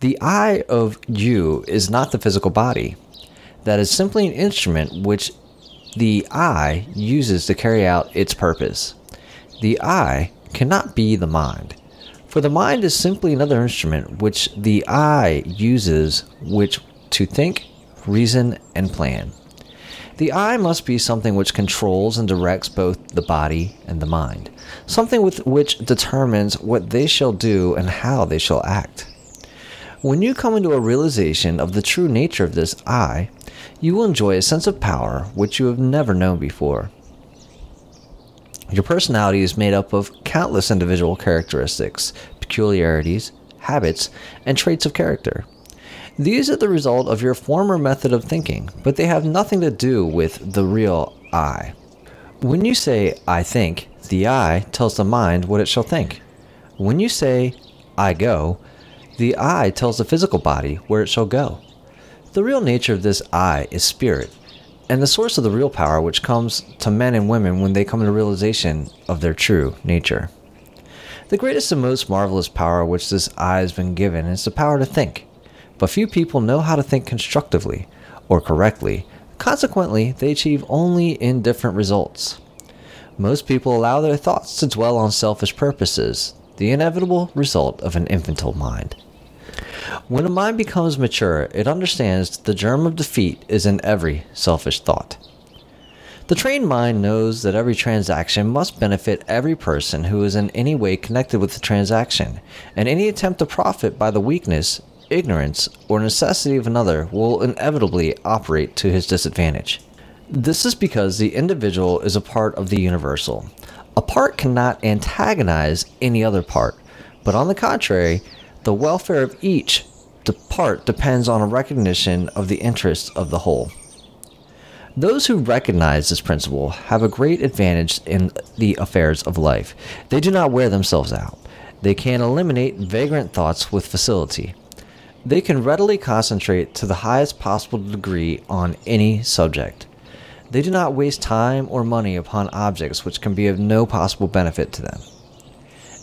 The I of you is not the physical body. That is simply an instrument which the I uses to carry out its purpose. The I cannot be the mind, for the mind is simply another instrument which the I uses which to think, reason, and plan. The I must be something which controls and directs both the body and the mind, something with which determines what they shall do and how they shall act. When you come into a realization of the true nature of this I, you will enjoy a sense of power which you have never known before. Your personality is made up of countless individual characteristics, peculiarities, habits, and traits of character. These are the result of your former method of thinking, but they have nothing to do with the real I. When you say, I think, the I tells the mind what it shall think. When you say, I go, the I tells the physical body where it shall go. The real nature of this I is spirit, and the source of the real power which comes to men and women when they come to realization of their true nature. The greatest and most marvelous power which this I has been given is the power to think but few people know how to think constructively or correctly. Consequently, they achieve only indifferent results. Most people allow their thoughts to dwell on selfish purposes, the inevitable result of an infantile mind. When a mind becomes mature, it understands that the germ of defeat is in every selfish thought. The trained mind knows that every transaction must benefit every person who is in any way connected with the transaction, and any attempt to profit by the weakness ignorance, or necessity of another will inevitably operate to his disadvantage. This is because the individual is a part of the universal. A part cannot antagonize any other part, but on the contrary, the welfare of each part depends on a recognition of the interests of the whole. Those who recognize this principle have a great advantage in the affairs of life. They do not wear themselves out. They can eliminate vagrant thoughts with facility. They can readily concentrate to the highest possible degree on any subject. They do not waste time or money upon objects which can be of no possible benefit to them.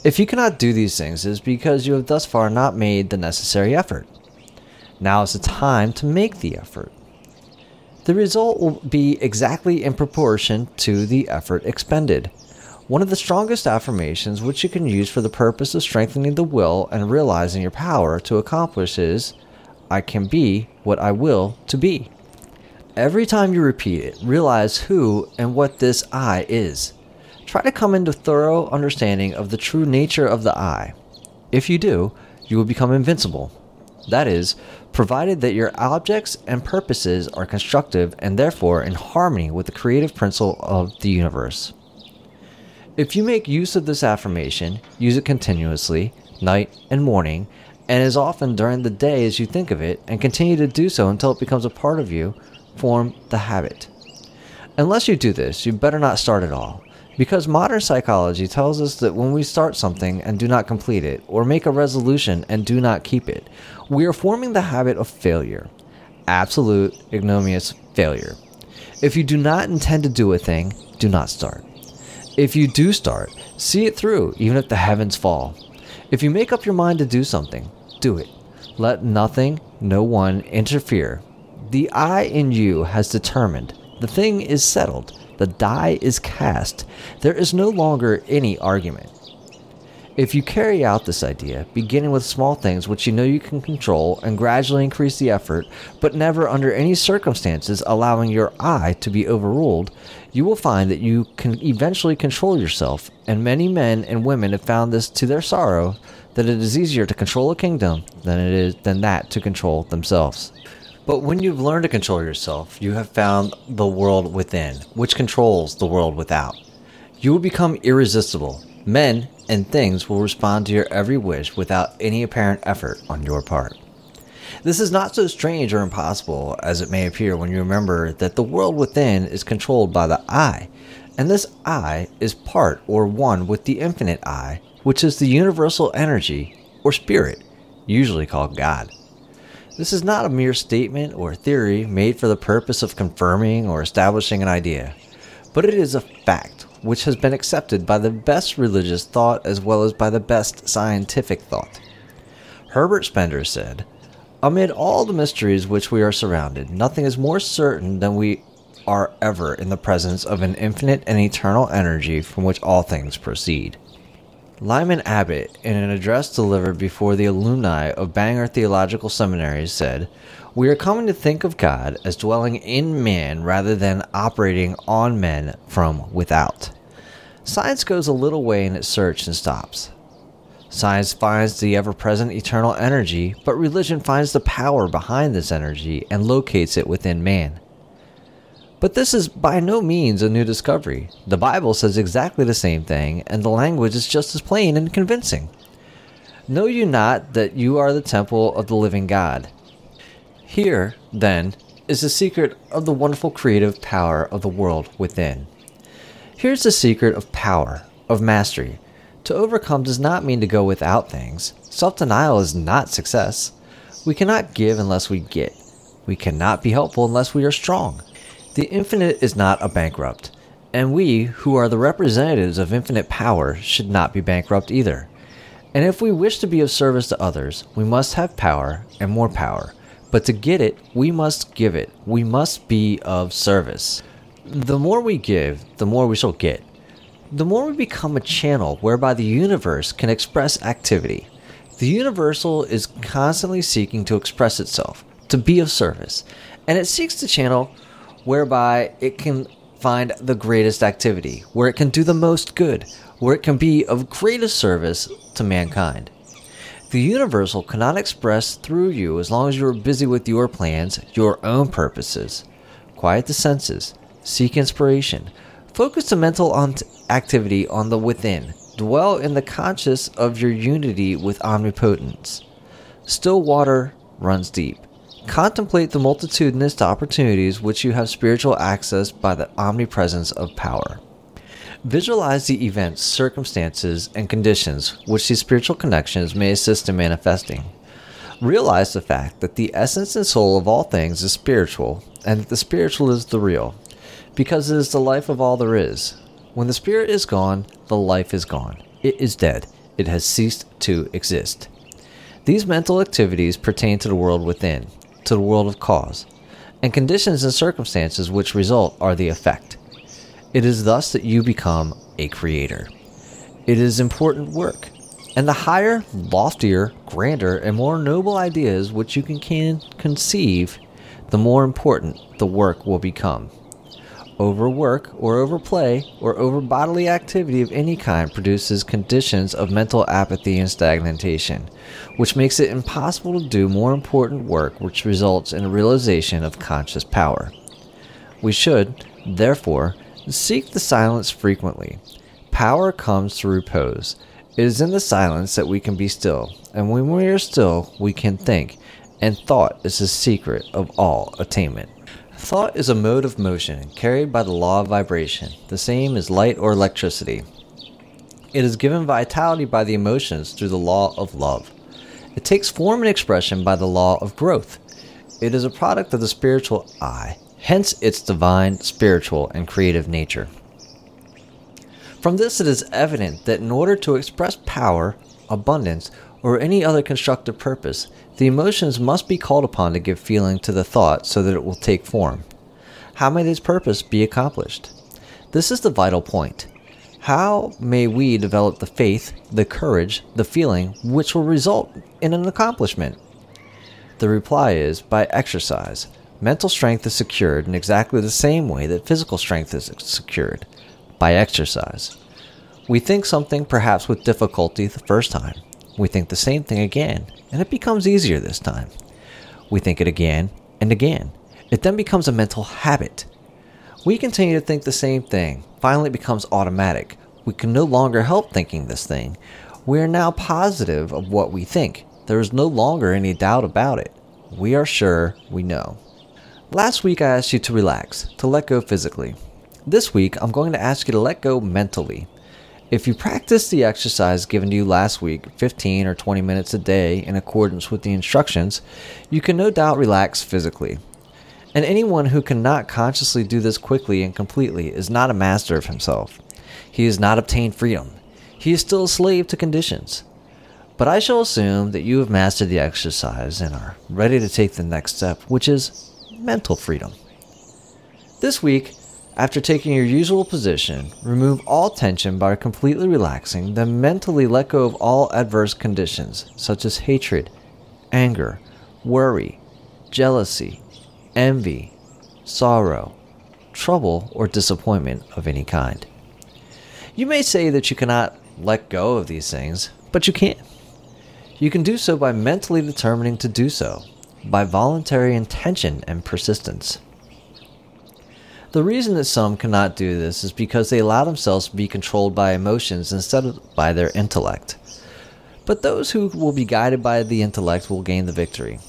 If you cannot do these things, it is because you have thus far not made the necessary effort. Now is the time to make the effort. The result will be exactly in proportion to the effort expended. One of the strongest affirmations which you can use for the purpose of strengthening the will and realizing your power to accomplish is I can be what I will to be. Every time you repeat it, realize who and what this I is. Try to come into thorough understanding of the true nature of the I. If you do, you will become invincible. That is, provided that your objects and purposes are constructive and therefore in harmony with the creative principle of the universe. If you make use of this affirmation, use it continuously, night and morning, and as often during the day as you think of it, and continue to do so until it becomes a part of you, form the habit. Unless you do this, you better not start at all, because modern psychology tells us that when we start something and do not complete it, or make a resolution and do not keep it, we are forming the habit of failure. Absolute, ignominious failure. If you do not intend to do a thing, do not start. If you do start, see it through, even if the heavens fall. If you make up your mind to do something, do it. Let nothing, no one interfere. The I in you has determined. The thing is settled. The die is cast. There is no longer any argument. If you carry out this idea, beginning with small things which you know you can control and gradually increase the effort, but never under any circumstances allowing your I to be overruled, you will find that you can eventually control yourself. And many men and women have found this to their sorrow that it is easier to control a kingdom than it is than that to control themselves. But when you've learned to control yourself, you have found the world within, which controls the world without. You will become irresistible. Men and things will respond to your every wish without any apparent effort on your part. This is not so strange or impossible as it may appear when you remember that the world within is controlled by the I, and this I is part or one with the infinite I, which is the universal energy or spirit, usually called God. This is not a mere statement or theory made for the purpose of confirming or establishing an idea, but it is a fact which has been accepted by the best religious thought as well as by the best scientific thought. Herbert Spencer said, Amid all the mysteries which we are surrounded, nothing is more certain than we are ever in the presence of an infinite and eternal energy from which all things proceed. Lyman Abbott, in an address delivered before the alumni of Bangor Theological Seminary, said, We are coming to think of God as dwelling in man rather than operating on men from without. Science goes a little way in its search and stops. Science finds the ever present eternal energy, but religion finds the power behind this energy and locates it within man. But this is by no means a new discovery. The Bible says exactly the same thing, and the language is just as plain and convincing. Know you not that you are the temple of the living God? Here, then, is the secret of the wonderful creative power of the world within. Here's the secret of power, of mastery. To overcome does not mean to go without things. Self denial is not success. We cannot give unless we get. We cannot be helpful unless we are strong. The infinite is not a bankrupt, and we, who are the representatives of infinite power, should not be bankrupt either. And if we wish to be of service to others, we must have power and more power. But to get it, we must give it. We must be of service. The more we give, the more we shall get. The more we become a channel whereby the universe can express activity. The universal is constantly seeking to express itself, to be of service, and it seeks to channel whereby it can find the greatest activity, where it can do the most good, where it can be of greatest service to mankind. The universal cannot express through you as long as you are busy with your plans, your own purposes. Quiet the senses, seek inspiration, focus the mental on activity on the within, dwell in the conscious of your unity with omnipotence. Still water runs deep. Contemplate the multitudinous opportunities which you have spiritual access by the omnipresence of power. Visualize the events, circumstances, and conditions which these spiritual connections may assist in manifesting. Realize the fact that the essence and soul of all things is spiritual, and that the spiritual is the real, because it is the life of all there is. When the spirit is gone, the life is gone. It is dead. It has ceased to exist. These mental activities pertain to the world within, to the world of cause, and conditions and circumstances which result are the effect. It is thus that you become a creator. It is important work, and the higher, loftier, grander, and more noble ideas which you can, conceive, the more important the work will become. Overwork or overplay or over bodily activity of any kind produces conditions of mental apathy and stagnation, which makes it impossible to do more important work, which results in a realization of conscious power. We should, therefore, seek the silence frequently. Power comes through repose. It is in the silence that we can be still, and when we are still, we can think, and thought is the secret of all attainment. Thought is a mode of motion carried by the law of vibration, the same as light or electricity. It is given vitality by the emotions through the law of love. It takes form and expression by the law of growth. It is a product of the spiritual I, hence its divine, spiritual, and creative nature. From this, it is evident that in order to express power, abundance, or any other constructive purpose, the emotions must be called upon to give feeling to the thought so that it will take form. How may this purpose be accomplished? This is the vital point. How may we develop the faith, the courage, the feeling which will result in an accomplishment? The reply is by exercise. Mental strength is secured in exactly the same way that physical strength is secured by exercise. We think something perhaps with difficulty the first time. We think the same thing again, and it becomes easier this time. We think it again and again. It then becomes a mental habit. We continue to think the same thing. Finally, it becomes automatic. We can no longer help thinking this thing. We are now positive of what we think. There is no longer any doubt about it. We are sure we know. Last week, I asked you to relax, to let go physically. This week, I'm going to ask you to let go mentally. If you practice the exercise given to you last week, 15 or 20 minutes a day, in accordance with the instructions, you can no doubt relax physically. And anyone who cannot consciously do this quickly and completely is not a master of himself. He has not obtained freedom. He is still a slave to conditions. But I shall assume that you have mastered the exercise and are ready to take the next step, which is mental freedom. This week, after taking your usual position, remove all tension by completely relaxing, then mentally let go of all adverse conditions, such as hatred, anger, worry, jealousy, envy, sorrow, trouble, or disappointment of any kind. You may say that you cannot let go of these things, but you can. You can do so by mentally determining to do so, by voluntary intention and persistence. The reason that some cannot do this is because they allow themselves to be controlled by emotions instead of by their intellect. But those who will be guided by the intellect will gain the victory.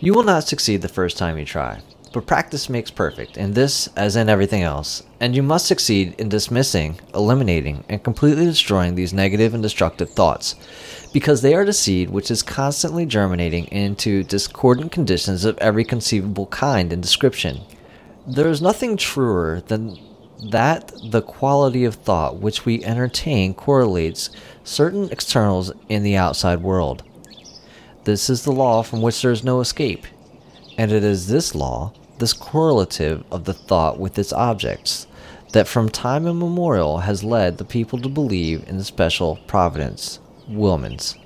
You will not succeed the first time you try, but practice makes perfect, in this as in everything else, and you must succeed in dismissing, eliminating, and completely destroying these negative and destructive thoughts, because they are the seed which is constantly germinating into discordant conditions of every conceivable kind and description there is nothing truer than that the quality of thought which we entertain correlates certain externals in the outside world. This is the law from which there is no escape, and it is this law, this correlative of the thought with its objects, that from time immemorial has led the people to believe in the special providence, Willmans.